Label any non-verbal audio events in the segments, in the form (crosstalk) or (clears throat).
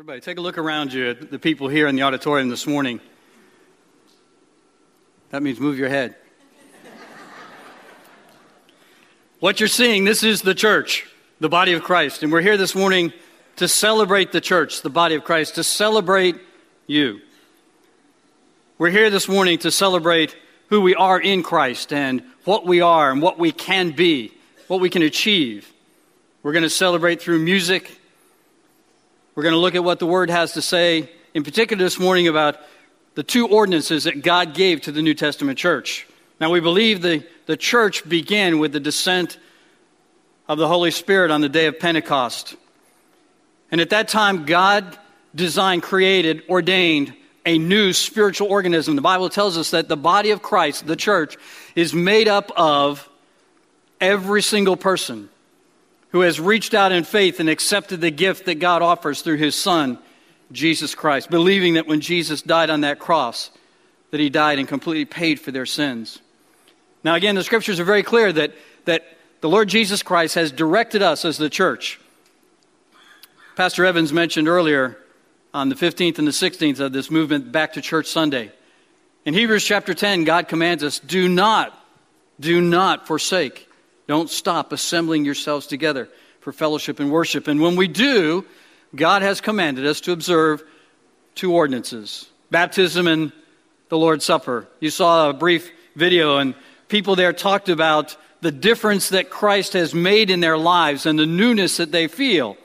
Everybody, take a look around you at the people here in the auditorium this morning. That means move your head. what you're seeing, this is the church, the body of Christ. And we're here this morning to celebrate the church, the body of Christ, to celebrate you. We're here this morning to celebrate who we are in Christ and what we are and what we can be, what we can achieve. We're going to celebrate through music we're going to look at what the Word has to say, in particular this morning, about the two ordinances that God gave to the New Testament church. Now, we believe the, the church began with the descent of the Holy Spirit on the day of Pentecost. And at that time, God designed, created, ordained a new spiritual organism. The Bible tells us that the body of Christ, the church, is made up of every single person who has reached out in faith and accepted the gift that God offers through his son, Jesus Christ, believing that when Jesus died on that cross, that he died and completely paid for their sins. Now, again, the scriptures are very clear that, that the Lord Jesus Christ has directed us as the church. Pastor Evans mentioned earlier on the 15th and the 16th of this movement, Back to Church Sunday. In Hebrews chapter 10, God commands us do not, do not forsake don't stop assembling yourselves together for fellowship and worship. And when we do, God has commanded us to observe two ordinances baptism and the Lord's Supper. You saw a brief video, and people there talked about the difference that Christ has made in their lives and the newness that they feel.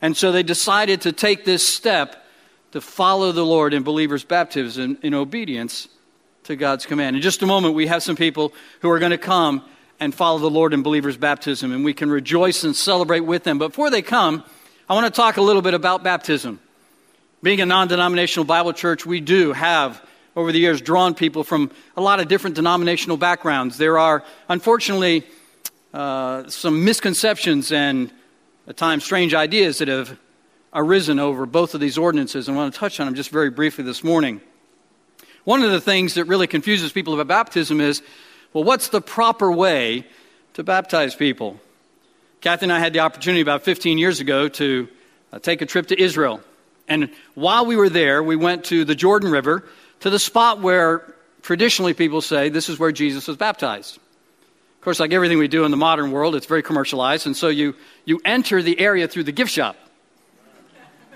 And so they decided to take this step to follow the Lord in believers' baptism in, obedience to God's command. In just a moment, we have some people who are going to come and follow the Lord in believers' baptism, and we can rejoice and celebrate with them. But before they come, I want to talk a little bit about baptism. Being a non denominational Bible church, we do have, over the years, drawn people from a lot of different denominational backgrounds. There are, unfortunately, uh, some misconceptions and at times strange ideas that have arisen over both of these ordinances. And I want to touch on them just very briefly this morning. One of the things that really confuses people about baptism is well, what's the proper way to baptize people? Kathy and I had the opportunity about 15 years ago to uh, take a trip to Israel. And while we were there, we went to the Jordan River to the spot where traditionally people say this is where Jesus was baptized. Of course, like everything we do in the modern world, it's very commercialized. And so you, you enter the area through the gift shop.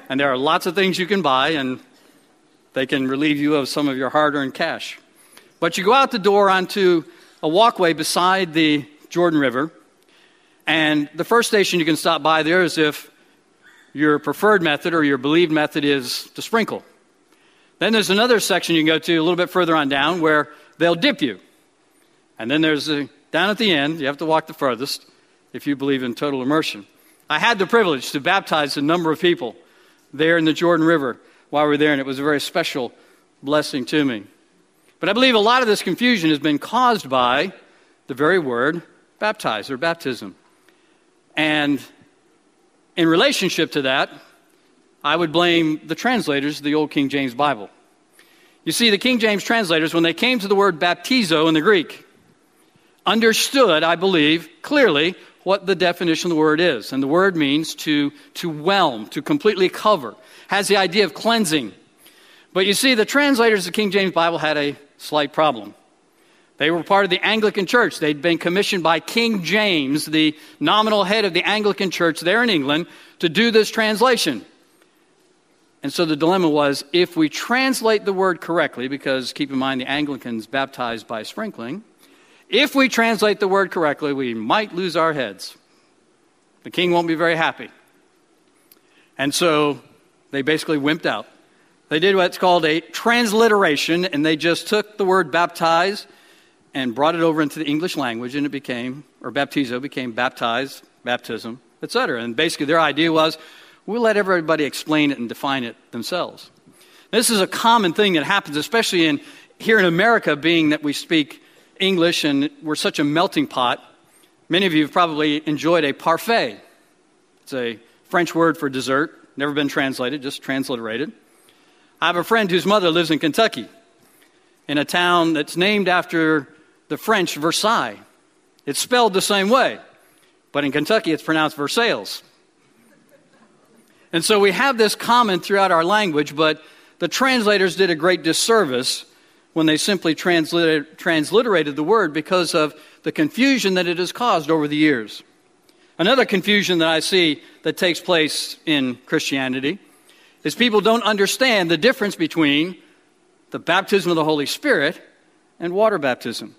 And there are lots of things you can buy, and they can relieve you of some of your hard earned cash. But you go out the door onto a walkway beside the Jordan River. And the first station you can stop by there is if your preferred method or your believed method is to sprinkle. Then there's another section you can go to a little bit further on down where they'll dip you. And then there's a, down at the end, you have to walk the furthest if you believe in total immersion. I had the privilege to baptize a number of people there in the Jordan River while we were there, and it was a very special blessing to me. But I believe a lot of this confusion has been caused by the very word baptize or baptism. And in relationship to that, I would blame the translators of the Old King James Bible. You see, the King James translators, when they came to the word baptizo in the Greek, understood, I believe, clearly what the definition of the word is. And the word means to, to whelm, to completely cover, has the idea of cleansing. But you see, the translators of the King James Bible had a slight problem. They were part of the Anglican Church. They'd been commissioned by King James, the nominal head of the Anglican Church there in England, to do this translation. And so the dilemma was if we translate the word correctly, because keep in mind the Anglicans baptized by sprinkling, if we translate the word correctly, we might lose our heads. The king won't be very happy. And so they basically wimped out. They did what's called a transliteration, and they just took the word baptize and brought it over into the English language, and it became, or baptizo became baptized, baptism, etc. And basically, their idea was we'll let everybody explain it and define it themselves. This is a common thing that happens, especially in here in America, being that we speak English and we're such a melting pot. Many of you have probably enjoyed a parfait. It's a French word for dessert, never been translated, just transliterated. I have a friend whose mother lives in Kentucky, in a town that's named after the French Versailles. It's spelled the same way, but in Kentucky it's pronounced Versailles. And so we have this common throughout our language, but the translators did a great disservice when they simply transliterated the word because of the confusion that it has caused over the years. Another confusion that I see that takes place in Christianity is people don't understand the difference between the baptism of the Holy Spirit and water baptism.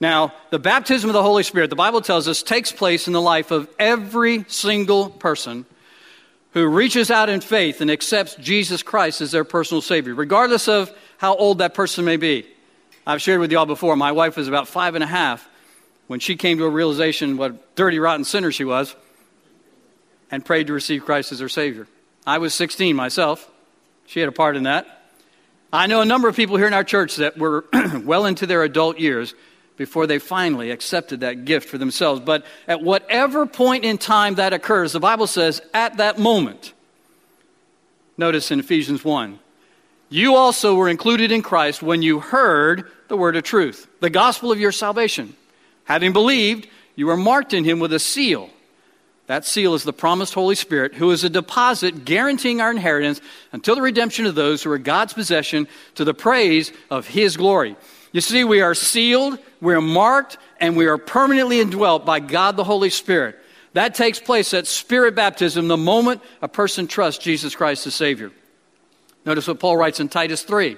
Now, the baptism of the Holy Spirit, the Bible tells us, takes place in the life of every single person who reaches out in faith and accepts Jesus Christ as their personal Savior, regardless of how old that person may be. I've shared with you all before, my wife was about five and a half when she came to a realization what dirty, rotten sinner she was and prayed to receive Christ as her Savior. I was 16 myself. She had a part in that. I know a number of people here in our church that were (clears throat) well into their adult years before they finally accepted that gift for themselves. But at whatever point in time that occurs, the Bible says, at that moment, notice in Ephesians 1, you also were included in Christ when you heard the word of truth, the gospel of your salvation. Having believed, you were marked in him with a seal. That seal is the promised Holy Spirit, who is a deposit guaranteeing our inheritance until the redemption of those who are God's possession to the praise of his glory. You see, we are sealed, we're marked, and we are permanently indwelt by God the Holy Spirit. That takes place at spirit baptism the moment a person trusts Jesus Christ as Savior. Notice what Paul writes in Titus 3.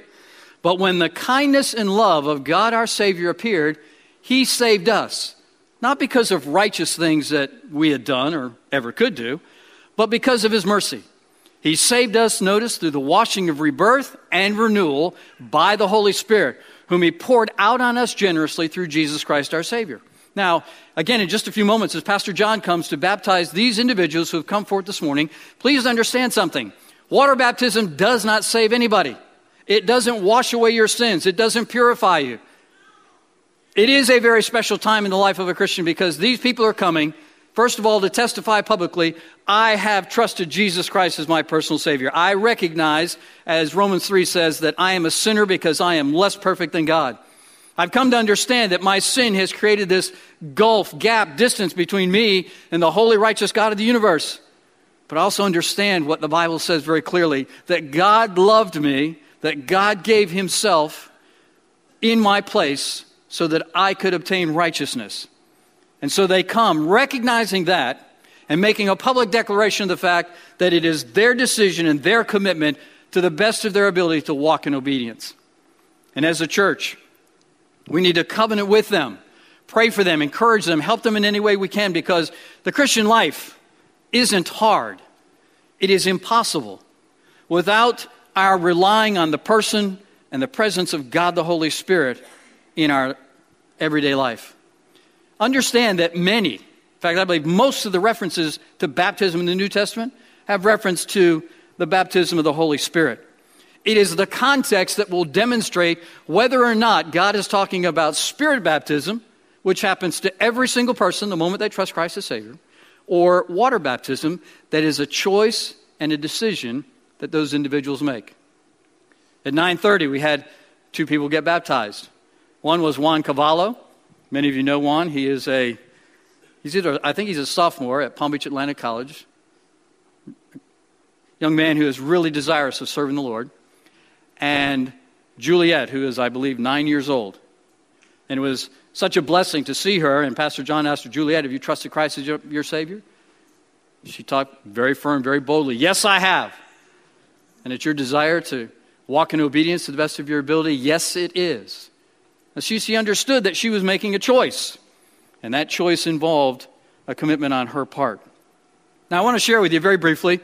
But when the kindness and love of God our Savior appeared, He saved us, not because of righteous things that we had done or ever could do, but because of His mercy. He saved us, notice, through the washing of rebirth and renewal by the Holy Spirit whom he poured out on us generously through Jesus Christ our Savior. Now, again, in just a few moments, as Pastor John comes to baptize these individuals who have come forth this morning, please understand something. Water baptism does not save anybody. It doesn't wash away your sins. It doesn't purify you. It is a very special time in the life of a Christian because these people are coming First of all, to testify publicly, I have trusted Jesus Christ as my personal Savior. I recognize, as Romans 3 says, that I am a sinner because I am less perfect than God. I've come to understand that my sin has created this gulf, gap, distance between me and the holy, righteous God of the universe. But I also understand what the Bible says very clearly that God loved me, that God gave Himself in my place so that I could obtain righteousness. And so they come recognizing that and making a public declaration of the fact that it is their decision and their commitment to the best of their ability to walk in obedience. And as a church, we need to covenant with them, pray for them, encourage them, help them in any way we can because the Christian life isn't hard. It is impossible without our relying on the person and the presence of God the Holy Spirit in our everyday life. Understand that many, in fact, I believe most of the references to baptism in the New Testament have reference to the baptism of the Holy Spirit. It is the context that will demonstrate whether or not God is talking about spirit baptism, which happens to every single person the moment they trust Christ as Savior, or water baptism, that is a choice and a decision that those individuals make. At 9:30 we had two people get baptized. One was Juan Cavallo, Many of you know Juan. He is a, he's either, I think he's a sophomore at Palm Beach Atlantic College. Young man who is really desirous of serving the Lord. And Juliet, who is, I believe, nine years old. And it was such a blessing to see her. And Pastor John asked her, Juliet, have you trusted Christ as your, your Savior? She talked very firm, very boldly. Yes, I have. And it's your desire to walk in obedience to the best of your ability? Yes, it is. See, she understood that she was making a choice, and that choice involved a commitment on her part. Now, I want to share with you very briefly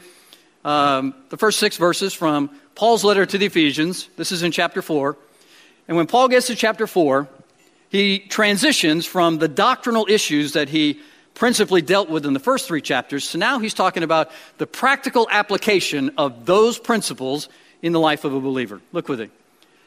um, the first six verses from Paul's letter to the Ephesians. This is in chapter 4. And when Paul gets to chapter 4, he transitions from the doctrinal issues that he principally dealt with in the first three chapters so now he's talking about the practical application of those principles in the life of a believer. Look with me.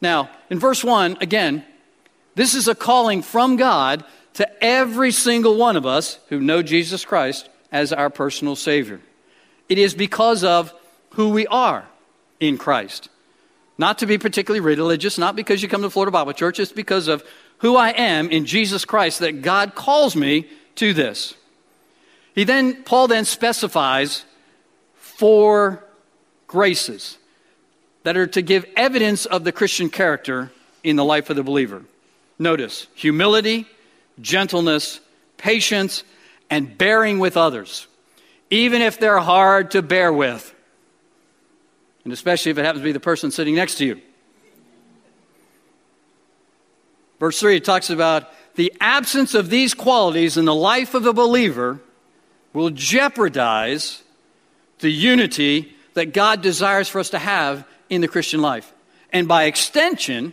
Now, in verse 1, again, this is a calling from God to every single one of us who know Jesus Christ as our personal Savior. It is because of who we are in Christ. Not to be particularly religious, not because you come to Florida Bible Church, it's because of who I am in Jesus Christ that God calls me to this. He then, Paul then specifies four graces that are to give evidence of the Christian character in the life of the believer. Notice humility, gentleness, patience, and bearing with others, even if they're hard to bear with, and especially if it happens to be the person sitting next to you. Verse 3 it talks about the absence of these qualities in the life of a believer will jeopardize the unity that God desires for us to have in the Christian life. And by extension,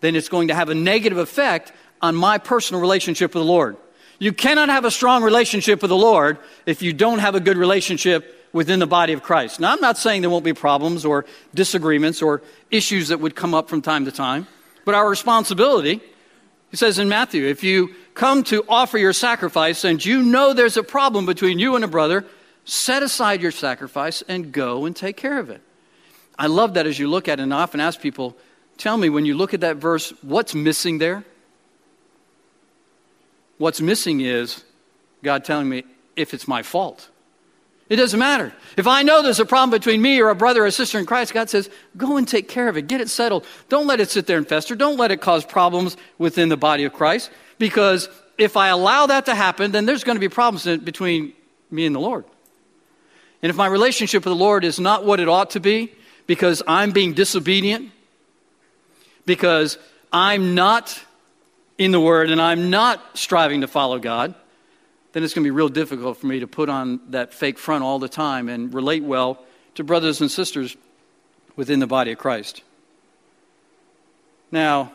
then it's going to have a negative effect on my personal relationship with the Lord. You cannot have a strong relationship with the Lord if you don't have a good relationship within the body of Christ. Now, I'm not saying there won't be problems or disagreements or issues that would come up from time to time, but our responsibility, he says in Matthew, if you come to offer your sacrifice and you know there's a problem between you and a brother, set aside your sacrifice and go and take care of it. I love that as you look at it, and I often ask people, tell me when you look at that verse, what's missing there? What's missing is God telling me if it's my fault. It doesn't matter. If I know there's a problem between me or a brother or a sister in Christ, God says, go and take care of it. Get it settled. Don't let it sit there and fester. Don't let it cause problems within the body of Christ. Because if I allow that to happen, then there's going to be problems between me and the Lord. And if my relationship with the Lord is not what it ought to be, because I'm being disobedient, because I'm not in the Word and I'm not striving to follow God, then it's going to be real difficult for me to put on that fake front all the time and relate well to brothers and sisters within the body of Christ. Now,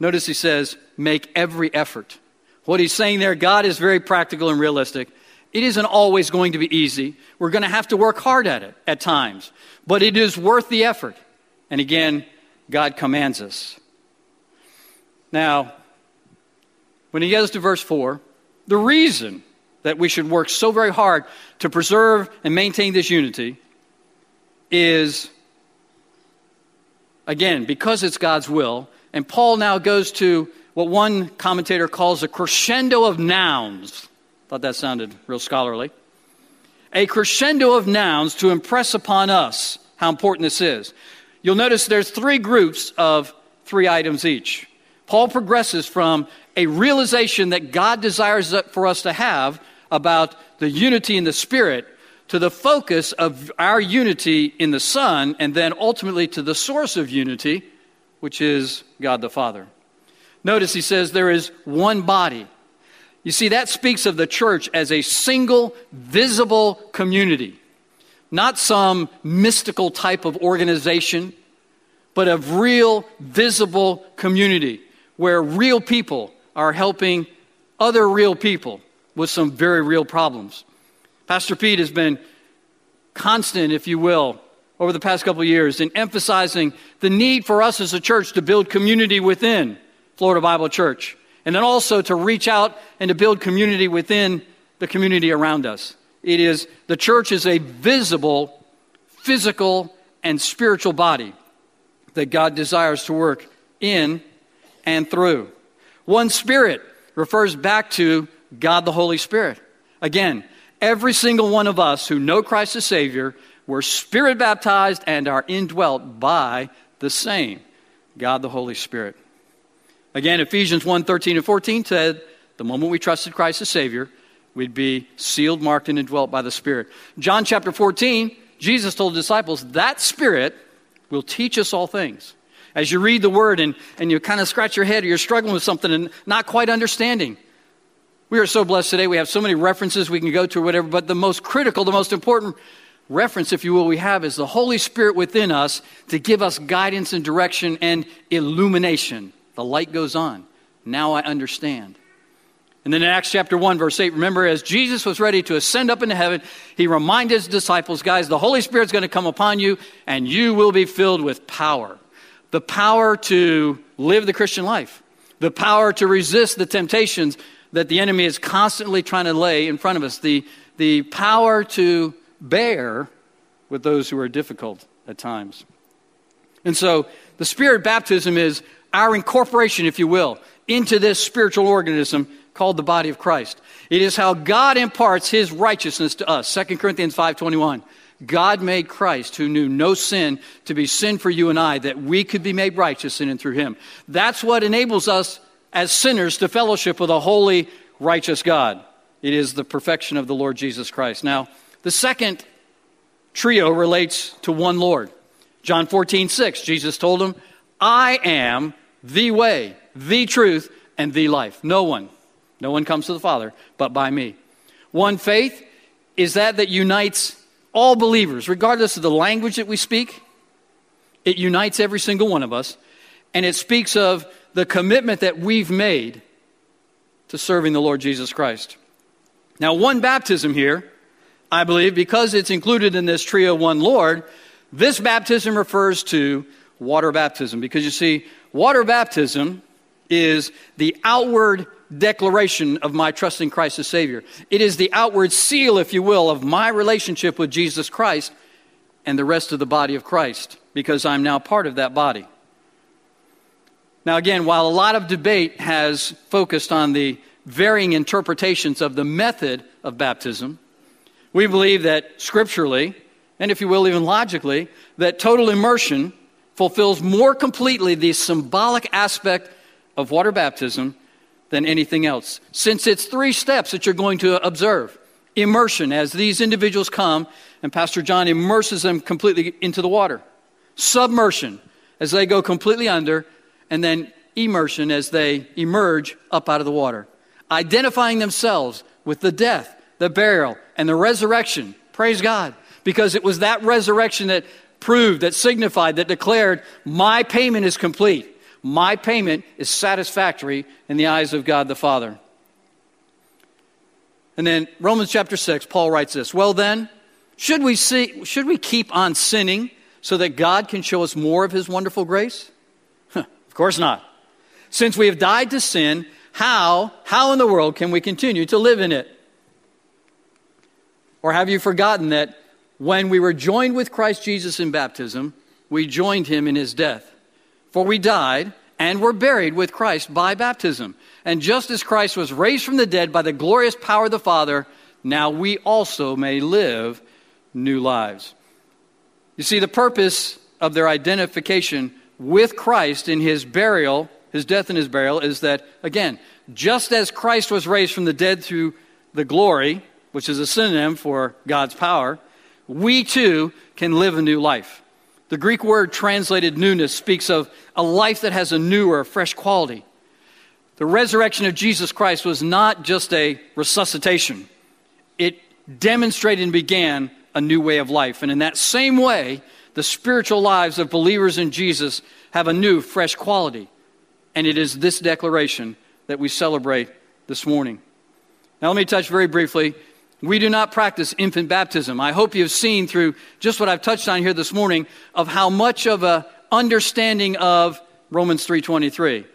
notice he says, make every effort. What he's saying there, God is very practical and realistic. It isn't always going to be easy. We're going to have to work hard at it at times, but it is worth the effort. And again, God commands us. Now, when he gets to verse 4, the reason that we should work so very hard to preserve and maintain this unity is, again, because it's God's will. And Paul now goes to what one commentator calls a crescendo of nouns. Thought that sounded real scholarly. A crescendo of nouns to impress upon us how important this is. You'll notice there's three groups of three items each. Paul progresses from a realization that God desires for us to have about the unity in the Spirit to the focus of our unity in the Son, and then ultimately to the source of unity, which is God the Father. Notice he says there is one body. You see, that speaks of the church as a single, visible community, not some mystical type of organization, but of real, visible community where real people are helping other real people with some very real problems. Pastor Pete has been constant, if you will, over the past couple years in emphasizing the need for us as a church to build community within Florida Bible Church, and then also to reach out and to build community within the community around us. It is the church is a visible, physical, and spiritual body that God desires to work in and through. One Spirit refers back to God the Holy Spirit. Again, every single one of us who know Christ as Savior, we're Spirit baptized and are indwelt by the same God the Holy Spirit. Again, Ephesians 1 13 and 14 said, the moment we trusted Christ as Savior, we'd be sealed, marked, and indwelt by the Spirit. John chapter 14, Jesus told the disciples, that Spirit will teach us all things as you read the word and, and you kind of scratch your head or you're struggling with something and not quite understanding. We are so blessed today. We have so many references we can go to or whatever, but the most critical, the most important reference, if you will, we have is the Holy Spirit within us to give us guidance and direction and illumination. The light goes on. Now I understand. And then in Acts chapter 1, verse 8, remember, as Jesus was ready to ascend up into heaven, he reminded his disciples, guys, the Holy Spirit's going to come upon you, and you will be filled with power. The power to live the Christian life, the power to resist the temptations that the enemy is constantly trying to lay in front of us, the, the power to bear with those who are difficult at times. And so the Spirit baptism is our incorporation, if you will, into this spiritual organism called the body of Christ. It is how God imparts his righteousness to us. 2 Corinthians 5:21. God made Christ, who knew no sin, to be sin for you and I, that we could be made righteous in and through him. That's what enables us as sinners to fellowship with a holy, righteous God. It is the perfection of the Lord Jesus Christ. Now, the second trio relates to one Lord. John 14, 6, Jesus told him, I am the way, the truth, and the life. No one, no one comes to the Father but by me. One faith is that that unites all believers, regardless of the language that we speak. It unites every single one of us, and it speaks of the commitment that we've made to serving the Lord Jesus Christ. Now, one baptism here, I believe, because it's included in this trio one Lord, this baptism refers to water baptism. Because you see, water baptism is the outward declaration of my trust in Christ as Savior. It is the outward seal, if you will, of my relationship with Jesus Christ and the rest of the body of Christ, because I'm now part of that body. Now, again, while a lot of debate has focused on the varying interpretations of the method of baptism, we believe that scripturally, and if you will, even logically, that total immersion fulfills more completely the symbolic aspect of water baptism than anything else. Since it's three steps that you're going to observe immersion, as these individuals come, and Pastor John immerses them completely into the water, submersion, as they go completely under, and then immersion as they emerge up out of the water, identifying themselves with the death, the burial, and the resurrection. Praise God. Because it was that resurrection that proved, that signified, that declared, my payment is complete. My payment is satisfactory in the eyes of God the Father. And then Romans chapter 6, Paul writes this Well, then, should we, see, should we keep on sinning so that God can show us more of his wonderful grace? (laughs) Of course not. Since we have died to sin, how, how in the world can we continue to live in it? Or have you forgotten that when we were joined with Christ Jesus in baptism, we joined him in his death? For we died and were buried with Christ by baptism. And just as Christ was raised from the dead by the glorious power of the Father, now we also may live new lives. You see, the purpose of their identification with Christ in his burial, his death and his burial, is that, again, just as Christ was raised from the dead through the glory, which is a synonym for God's power, we too can live a new life. The Greek word translated newness speaks of a life that has a new or a fresh quality. The resurrection of Jesus Christ was not just a resuscitation, it demonstrated and began a new way of life. And in that same way, the spiritual lives of believers in Jesus have a new, fresh quality. And it is this declaration that we celebrate this morning. Now, let me touch very briefly. We do not practice infant baptism. I hope you've seen through just what I've touched on here this morning of how much of a understanding of Romans 3:23.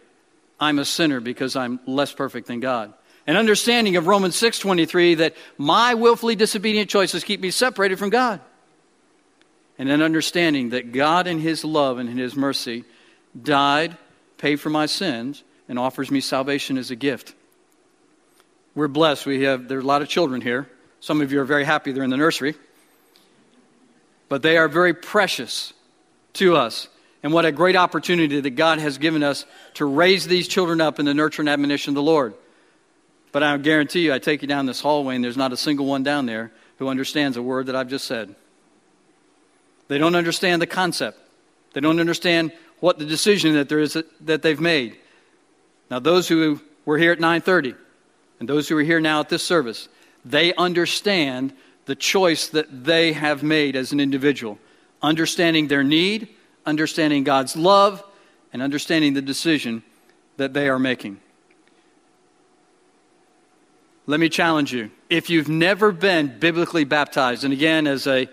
I'm a sinner because I'm less perfect than God. An understanding of Romans 6:23 that my willfully disobedient choices keep me separated from God and an understanding that God, in His love and in His mercy, died, paid for my sins, and offers me salvation as a gift. We're blessed. We have, there's a lot of children here. Some of you are very happy they're in the nursery. But they are very precious to us. And what a great opportunity that God has given us to raise these children up in the nurture and admonition of the Lord. But I guarantee you, I take you down this hallway, and there's not a single one down there who understands a word that I've just said. They don't understand the concept. They don't understand what the decision that there is that they've made. Now, those who were here at 9:30 and those who are here now at this service, they understand the choice that they have made as an individual, understanding their need, understanding God's love, and understanding the decision that they are making. let me challenge you. If you've never been biblically baptized, and again, as a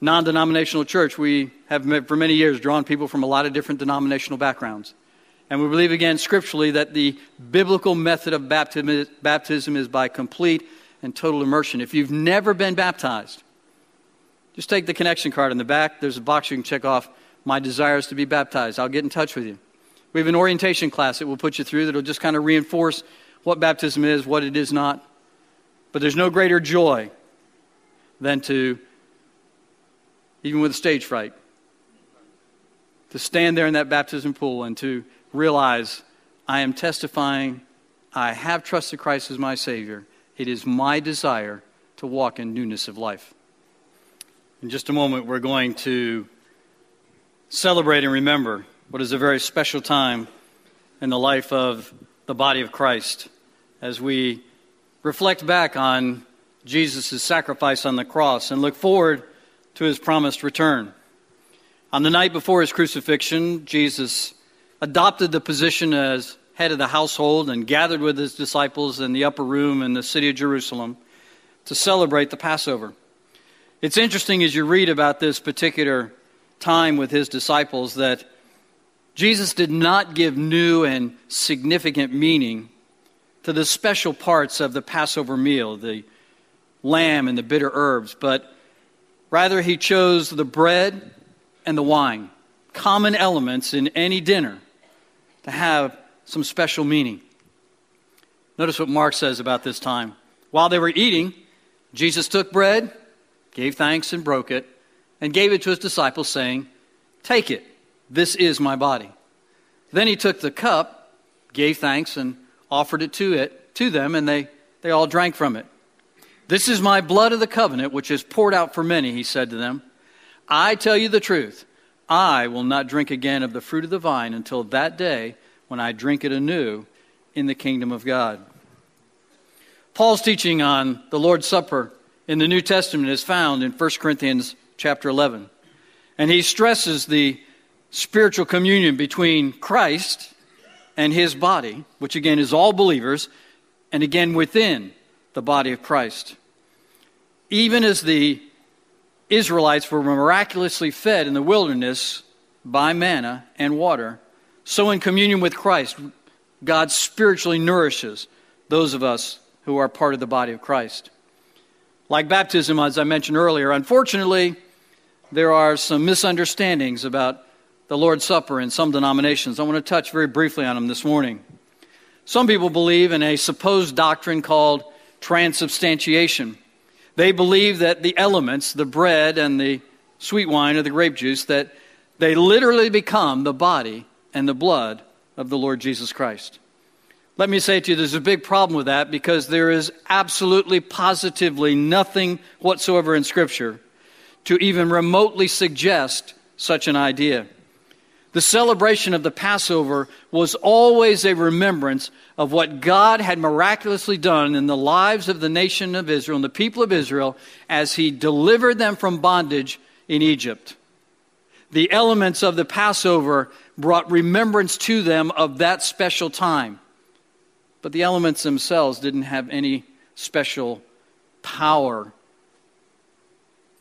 non denominational church, we have for many years drawn people from a lot of different denominational backgrounds. And we believe again scripturally that the biblical method of baptism is by complete and total immersion. If you've never been baptized, just take the connection card in the back. There's a box you can check off. My desire is to be baptized. I'll get in touch with you. We have an orientation class that we'll put you through that will just kind of reinforce what baptism is, what it is not. But there's no greater joy than to, even with stage fright, to stand there in that baptism pool and to realize I am testifying, I have trusted Christ as my Savior. It is my desire to walk in newness of life. In just a moment, we're going to celebrate and remember what is a very special time in the life of the body of Christ as we reflect back on Jesus' sacrifice on the cross and look forward to his promised return. On the night before his crucifixion, Jesus adopted the position as head of the household and gathered with his disciples in the upper room in the city of Jerusalem to celebrate the Passover. It's interesting as you read about this particular time with his disciples that Jesus did not give new and significant meaning to the special parts of the Passover meal, the lamb and the bitter herbs, but rather he chose the bread and the wine, common elements in any dinner to have some special meaning. Notice what Mark says about this time. While they were eating, Jesus took bread, gave thanks, and broke it, and gave it to his disciples, saying, Take it, this is my body. Then he took the cup, gave thanks, and offered it to it to them, and they, they all drank from it. This is my blood of the covenant, which is poured out for many, he said to them. I tell you the truth. I will not drink again of the fruit of the vine until that day when I drink it anew in the kingdom of God. Paul's teaching on the Lord's Supper in the New Testament is found in 1 Corinthians chapter 11. And he stresses the spiritual communion between Christ and his body, which again is all believers, and again within the body of Christ. Even as the Israelites were miraculously fed in the wilderness by manna and water, so in communion with Christ, God spiritually nourishes those of us who are part of the body of Christ. Like baptism, as I mentioned earlier, unfortunately, there are some misunderstandings about the Lord's Supper in some denominations. I want to touch very briefly on them this morning. Some people believe in a supposed doctrine called transubstantiation. They believe that the elements, the bread and the sweet wine or the grape juice, that they literally become the body and the blood of the Lord Jesus Christ. Let me say to you, there's a big problem with that because there is absolutely, positively nothing whatsoever in Scripture to even remotely suggest such an idea. The celebration of the Passover was always a remembrance of what God had miraculously done in the lives of the nation of Israel and the people of Israel as He delivered them from bondage in Egypt. The elements of the Passover brought remembrance to them of that special time. But the elements themselves didn't have any special power.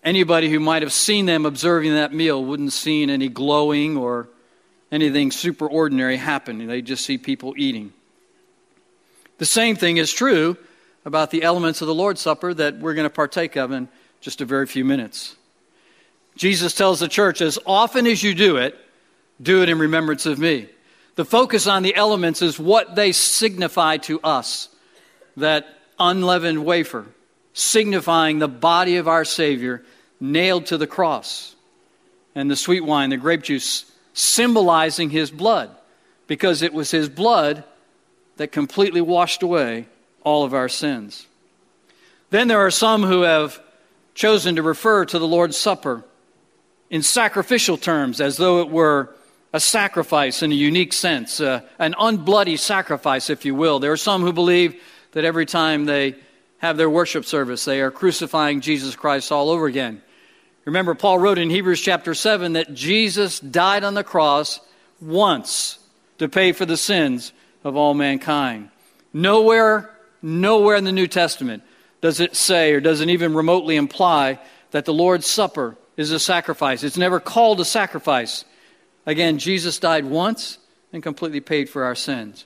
Anybody who might have seen them observing that meal wouldn't have seen any glowing or anything super ordinary happen. They just see people eating. The same thing is true about the elements of the Lord's Supper that we're going to partake of in just a very few minutes. Jesus tells the church, as often as you do it, do it in remembrance of me. The focus on the elements is what they signify to us that unleavened wafer, signifying the body of our Savior nailed to the cross, and the sweet wine, the grape juice, symbolizing his blood, because it was his blood that completely washed away all of our sins. Then there are some who have chosen to refer to the Lord's Supper in sacrificial terms, as though it were a sacrifice in a unique sense, uh, an unbloody sacrifice, if you will. There are some who believe that every time they have their worship service, they are crucifying Jesus Christ all over again. Remember, Paul wrote in Hebrews chapter 7 that Jesus died on the cross once to pay for the sins of all mankind. Nowhere nowhere in the New Testament does it say or does it even remotely imply that the Lord's Supper is a sacrifice. It's never called a sacrifice. Again, Jesus died once and completely paid for our sins.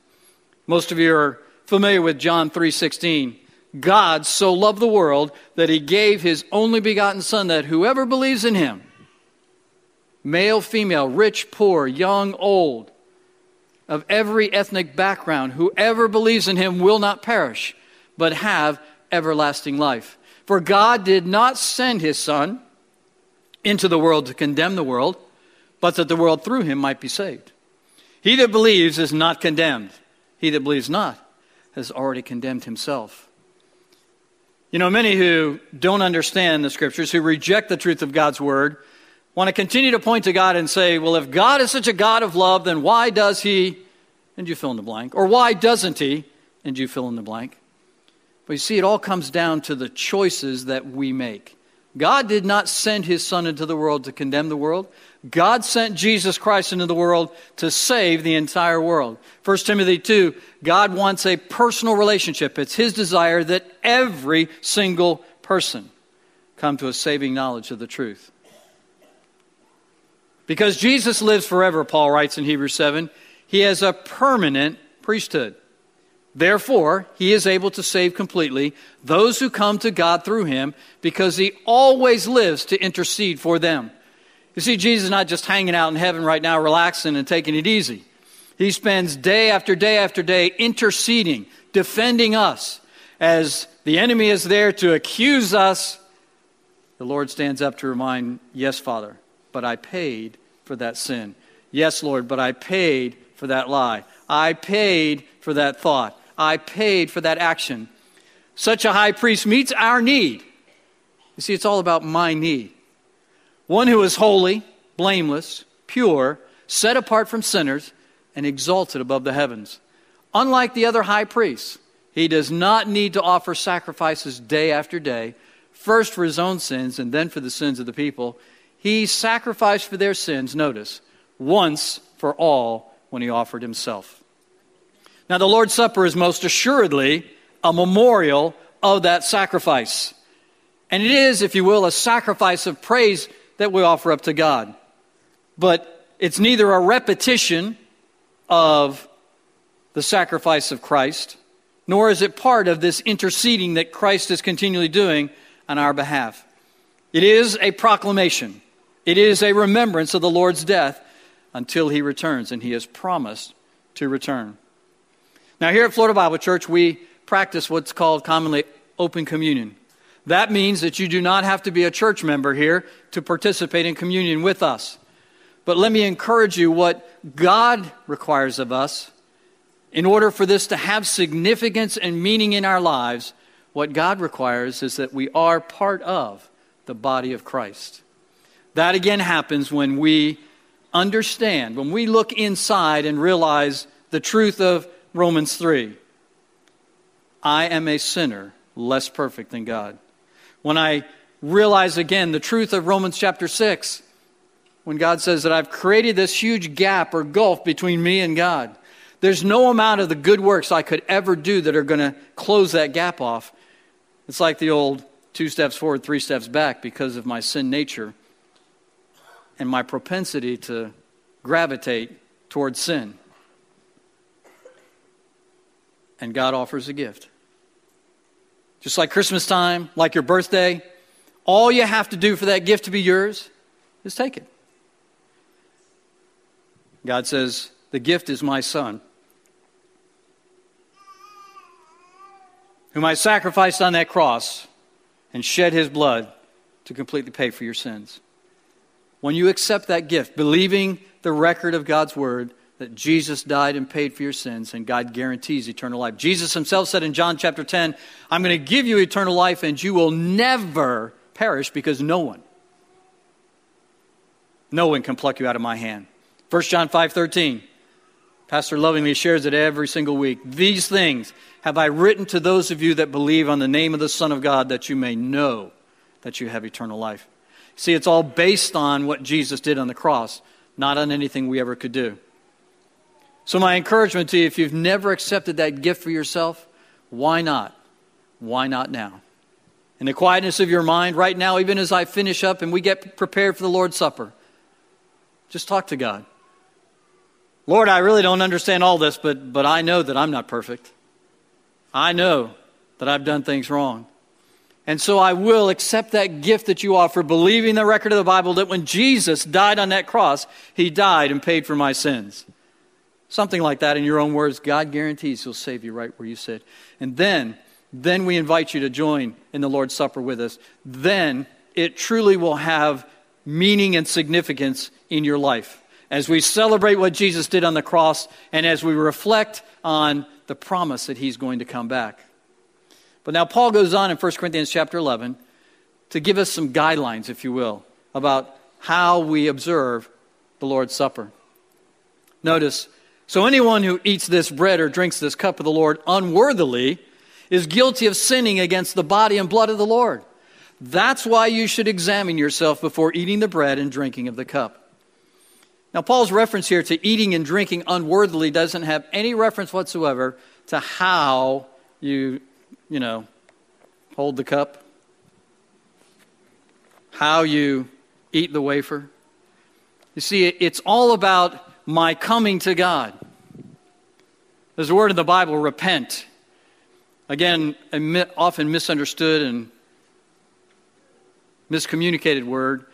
Most of you are familiar with John 3:16. God so loved the world that he gave his only begotten son that whoever believes in him male, female, rich, poor, young, old, of every ethnic background, whoever believes in him will not perish, but have everlasting life. For God did not send his Son into the world to condemn the world, but that the world through him might be saved. He that believes is not condemned. He that believes not has already condemned himself. You know, many who don't understand the scriptures, who reject the truth of God's word, want to continue to point to God and say, well, if God is such a God of love, then why does he, and you fill in the blank, or why doesn't he, and you fill in the blank? But you see, it all comes down to the choices that we make. God did not send his Son into the world to condemn the world. God sent Jesus Christ into the world to save the entire world. 1 Timothy 2 God wants a personal relationship. It's his desire that every single person come to a saving knowledge of the truth. Because Jesus lives forever, Paul writes in Hebrews 7, he has a permanent priesthood. Therefore, he is able to save completely those who come to God through him because he always lives to intercede for them. You see, Jesus is not just hanging out in heaven right now, relaxing and taking it easy. He spends day after day after day interceding, defending us. As the enemy is there to accuse us, the Lord stands up to remind, Yes, Father, but I paid for that sin. Yes, Lord, but I paid for that lie. I paid for that thought. I paid for that action. Such a high priest meets our need. You see, it's all about my need. One who is holy, blameless, pure, set apart from sinners, and exalted above the heavens. Unlike the other high priests, he does not need to offer sacrifices day after day, first for his own sins and then for the sins of the people. He sacrificed for their sins, notice, once for all when he offered himself. Now, the Lord's Supper is most assuredly a memorial of that sacrifice. And it is, if you will, a sacrifice of praise that we offer up to God. But it's neither a repetition of the sacrifice of Christ, nor is it part of this interceding that Christ is continually doing on our behalf. It is a proclamation it is a remembrance of the Lord's death until he returns, and he has promised to return. Now, here at Florida Bible Church, we practice what's called commonly open communion. That means that you do not have to be a church member here to participate in communion with us. But let me encourage you what God requires of us in order for this to have significance and meaning in our lives. What God requires is that we are part of the body of Christ. That again happens when we understand, when we look inside and realize the truth of Romans 3. I am a sinner, less perfect than God. When I realize again the truth of Romans chapter 6, when God says that I've created this huge gap or gulf between me and God. There's no amount of the good works I could ever do that are going to close that gap off. It's like the old two steps forward, three steps back because of my sin nature and my propensity to gravitate towards sin. And God offers a gift. Just like Christmas time, like your birthday, all you have to do for that gift to be yours is take it. God says, The gift is my son, whom I sacrificed on that cross and shed his blood to completely pay for your sins. When you accept that gift, believing the record of God's word, that Jesus died and paid for your sins, and God guarantees eternal life. Jesus himself said in John chapter 10, I'm going to give you eternal life, and you will never perish because no one, no one can pluck you out of my hand. 1 John 5 13. Pastor lovingly shares it every single week. These things have I written to those of you that believe on the name of the Son of God, that you may know that you have eternal life. See, it's all based on what Jesus did on the cross, not on anything we ever could do. So, my encouragement to you if you've never accepted that gift for yourself, Why not? Why not now? In the quietness of your mind, right now, even as I finish up and we get prepared for the Lord's Supper, just talk to God. Lord, I really don't understand all this, but, but I know that I'm not perfect. I know that I've done things wrong. And so I will accept that gift that you offer, believing the record of the Bible that when Jesus died on that cross, he died and paid for my sins. Something like that in your own words. God guarantees he'll save you right where you sit. And then, then we invite you to join in the Lord's Supper with us. Then it truly will have meaning and significance in your life. As we celebrate what Jesus did on the cross and as we reflect on the promise that he's going to come back. But now Paul goes on in 1 Corinthians chapter 11 to give us some guidelines, if you will, about how we observe the Lord's Supper. Notice, so anyone who eats this bread or drinks this cup of the Lord unworthily is guilty of sinning against the body and blood of the Lord. That's why you should examine yourself before eating the bread and drinking of the cup. Now, Paul's reference here to eating and drinking unworthily doesn't have any reference whatsoever to how you you know, hold the cup, how you eat the wafer. You see, it's all about my coming to God. There's a word in the Bible, repent. Again, a often misunderstood and miscommunicated word.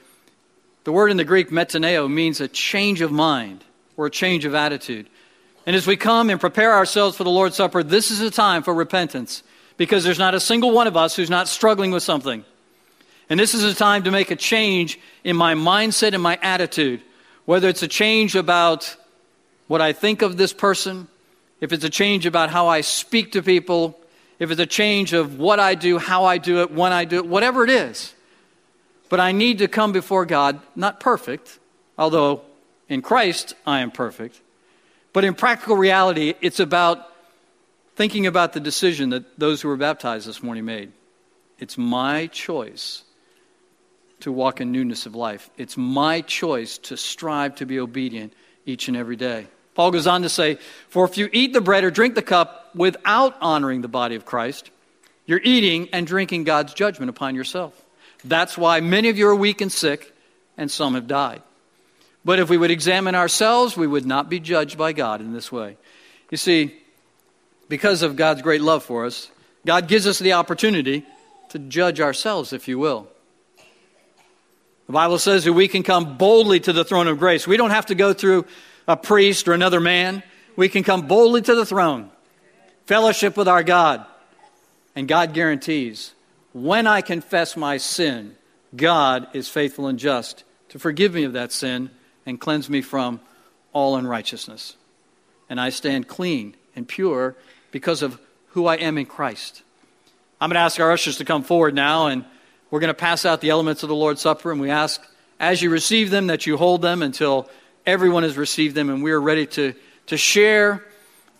The word in the Greek, metanoeo, means a change of mind or a change of attitude. And as we come and prepare ourselves for the Lord's Supper, this is a time for repentance because there's not a single one of us who's not struggling with something. And this is a time to make a change in my mindset and my attitude, whether it's a change about what I think of this person, if it's a change about how I speak to people, if it's a change of what I do, how I do it, when I do it, whatever it is. But I need to come before God, not perfect, although in Christ I am perfect, but in practical reality, it's about thinking about the decision that those who were baptized this morning made. It's my choice to walk in newness of life. It's my choice to strive to be obedient each and every day. Paul goes on to say, For if you eat the bread or drink the cup without honoring the body of Christ, you're eating and drinking God's judgment upon yourself. That's why many of you are weak and sick, and some have died. But if we would examine ourselves, we would not be judged by God in this way. You see, because of God's great love for us, God gives us the opportunity to judge ourselves, if you will. The Bible says that we can come boldly to the throne of grace. We don't have to go through a priest or another man. We can come boldly to the throne, fellowship with our God. And God guarantees when I confess my sin, God is faithful and just to forgive me of that sin and cleanse me from all unrighteousness. And I stand clean and pure because of who I am in Christ. I'm going to ask our ushers to come forward now, and we're going to pass out the elements of the Lord's Supper, and we ask as you receive them that you hold them until everyone has received them, and we are ready to, to share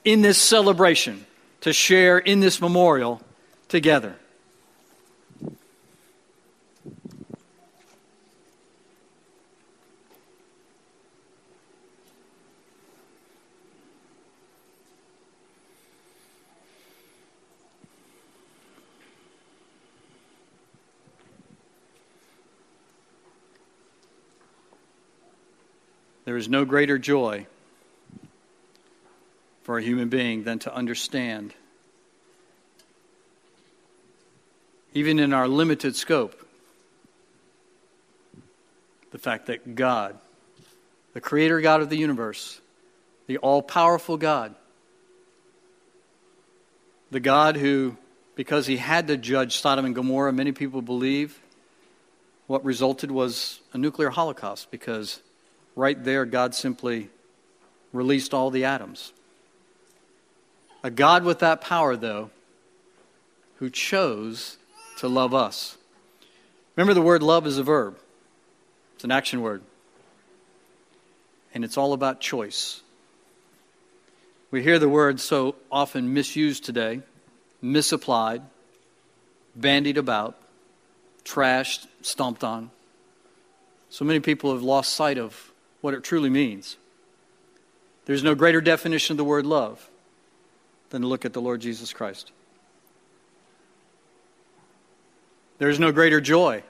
in this celebration, to share in this memorial together. There is no greater joy for a human being than to understand, even in our limited scope, the fact that God, the creator God of the universe, the all powerful God, the God who, because he had to judge Sodom and Gomorrah, many people believe what resulted was a nuclear holocaust because right there, God simply released all the atoms. A God with that power, though, who chose to love us. Remember, the word love is a verb, it's an action word. And it's all about choice. We hear the word so often misused today, misapplied, bandied about, trashed, stomped on. So many people have lost sight of what it truly means. There's no greater definition of the word love than to look at the Lord Jesus Christ. There is no greater joy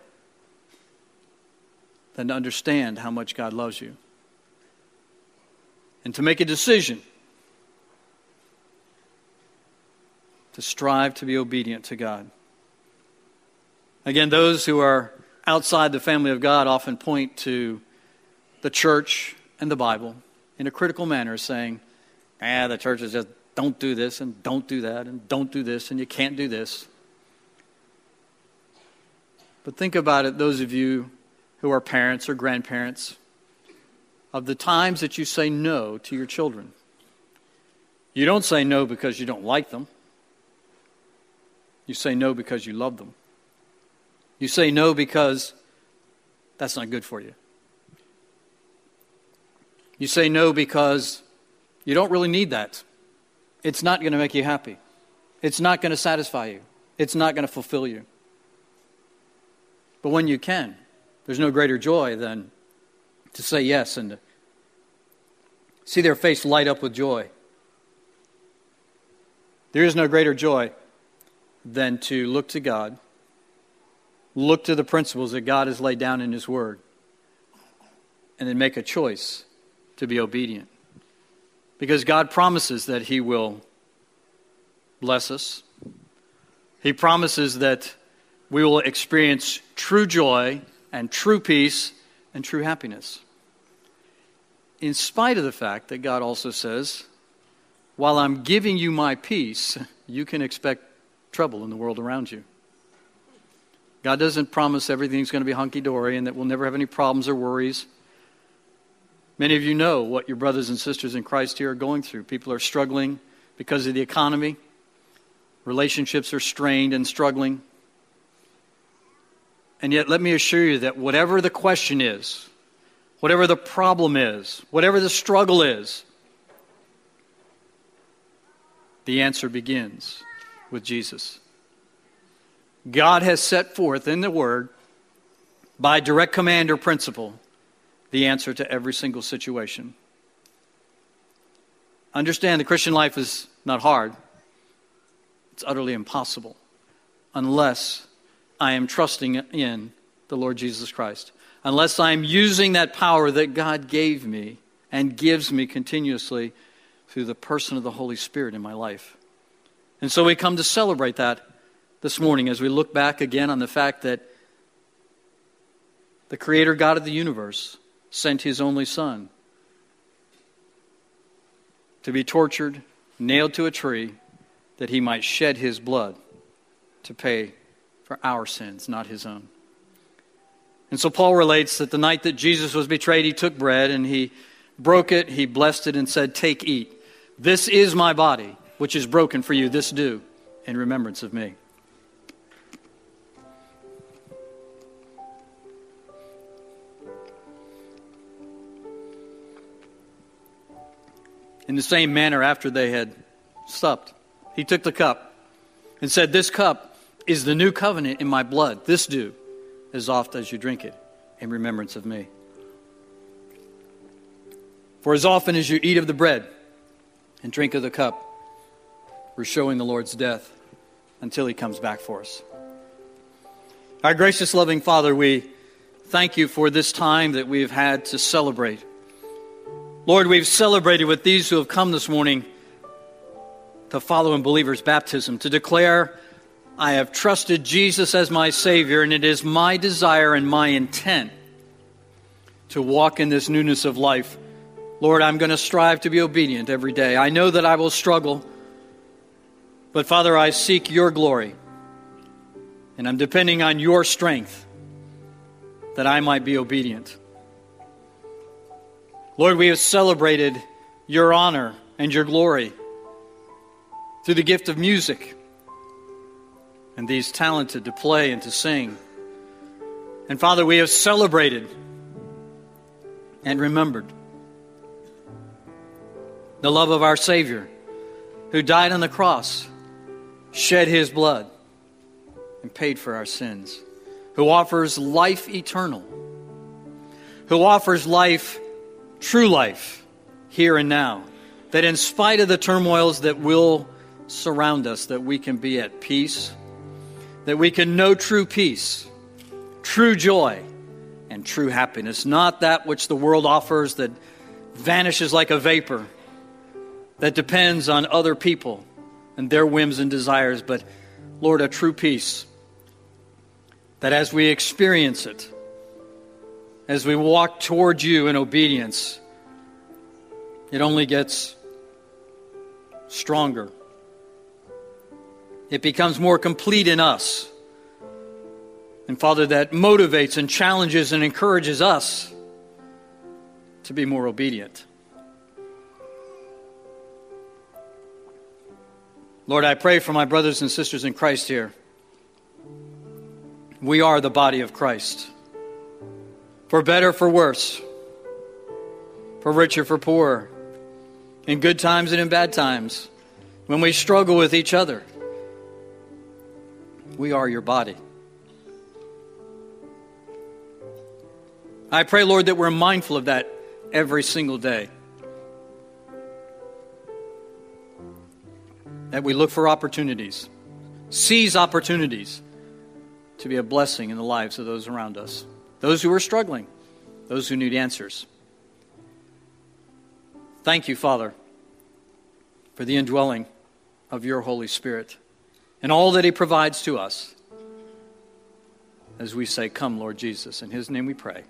than to understand how much God loves you and to make a decision to strive to be obedient to God. Again, those who are outside the family of God often point to the church and the Bible in a critical manner, saying, ah, the church is just don't do this and don't do that and don't do this and you can't do this. But think about it, those of you who are parents or grandparents, of the times that you say no to your children. You don't say no because you don't like them. You say no because you love them. You say no because that's not good for you. You say no because you don't really need that. It's not going to make you happy. It's not going to satisfy you. It's not going to fulfill you. But when you can, there's no greater joy than to say yes and to see their face light up with joy. There is no greater joy than to look to God, look to the principles that God has laid down in His Word, and then make a choice to be obedient. Because God promises that He will bless us, He promises that we will experience true joy and true peace and true happiness. In spite of the fact that God also says, while I'm giving you my peace, you can expect trouble in the world around you. God doesn't promise everything's going to be hunky dory and that we'll never have any problems or worries. Many of you know what your brothers and sisters in Christ here are going through. People are struggling because of the economy, relationships are strained and struggling. And yet, let me assure you that whatever the question is, whatever the problem is, whatever the struggle is, the answer begins with Jesus. God has set forth in the Word, by direct command or principle, the answer to every single situation. Understand the Christian life is not hard, it's utterly impossible unless I am trusting in the Lord Jesus Christ. Unless I'm using that power that God gave me and gives me continuously through the person of the Holy Spirit in my life. And so we come to celebrate that this morning as we look back again on the fact that the Creator God of the universe sent His only Son to be tortured, nailed to a tree, that He might shed His blood to pay for our sins, not his own. And so Paul relates that the night that Jesus was betrayed, he took bread and he broke it, he blessed it, and said, Take, eat. This is my body, which is broken for you. This do in remembrance of me. In the same manner, after they had supped, he took the cup and said, This cup is the new covenant in my blood. This do as oft as you drink it in remembrance of me. For as often as you eat of the bread and drink of the cup, we're showing the Lord's death until he comes back for us. Our gracious, loving Father, we thank you for this time that we've had to celebrate. Lord, we've celebrated with these who have come this morning to follow in believers' baptism, to declare I have trusted Jesus as my Savior, and it is my desire and my intent to walk in this newness of life. Lord, I'm going to strive to be obedient every day. I know that I will struggle, but Father, I seek your glory, and I'm depending on your strength that I might be obedient. Lord, we have celebrated your honor and your glory through the gift of music and these talented to play and to sing. And Father, we have celebrated and remembered the love of our Savior who died on the cross, shed his blood, and paid for our sins, who offers life eternal, who offers life, true life, here and now, that in spite of the turmoils that will surround us, that we can be at peace that we can know true peace, true joy, and true happiness, not that which the world offers that vanishes like a vapor, that depends on other people and their whims and desires, but Lord, a true peace that as we experience it, as we walk toward you in obedience, it only gets stronger. It becomes more complete in us. And Father, that motivates and challenges and encourages us to be more obedient. Lord, I pray for my brothers and sisters in Christ here. We are the body of Christ. For better, for worse, for richer, for poorer, in good times and in bad times, when we struggle with each other. We are your body. I pray, Lord, that we're mindful of that every single day. That we look for opportunities, seize opportunities to be a blessing in the lives of those around us, those who are struggling, those who need answers. Thank you, Father, for the indwelling of your Holy Spirit and all that He provides to us as we say, Come, Lord Jesus. In His name we pray.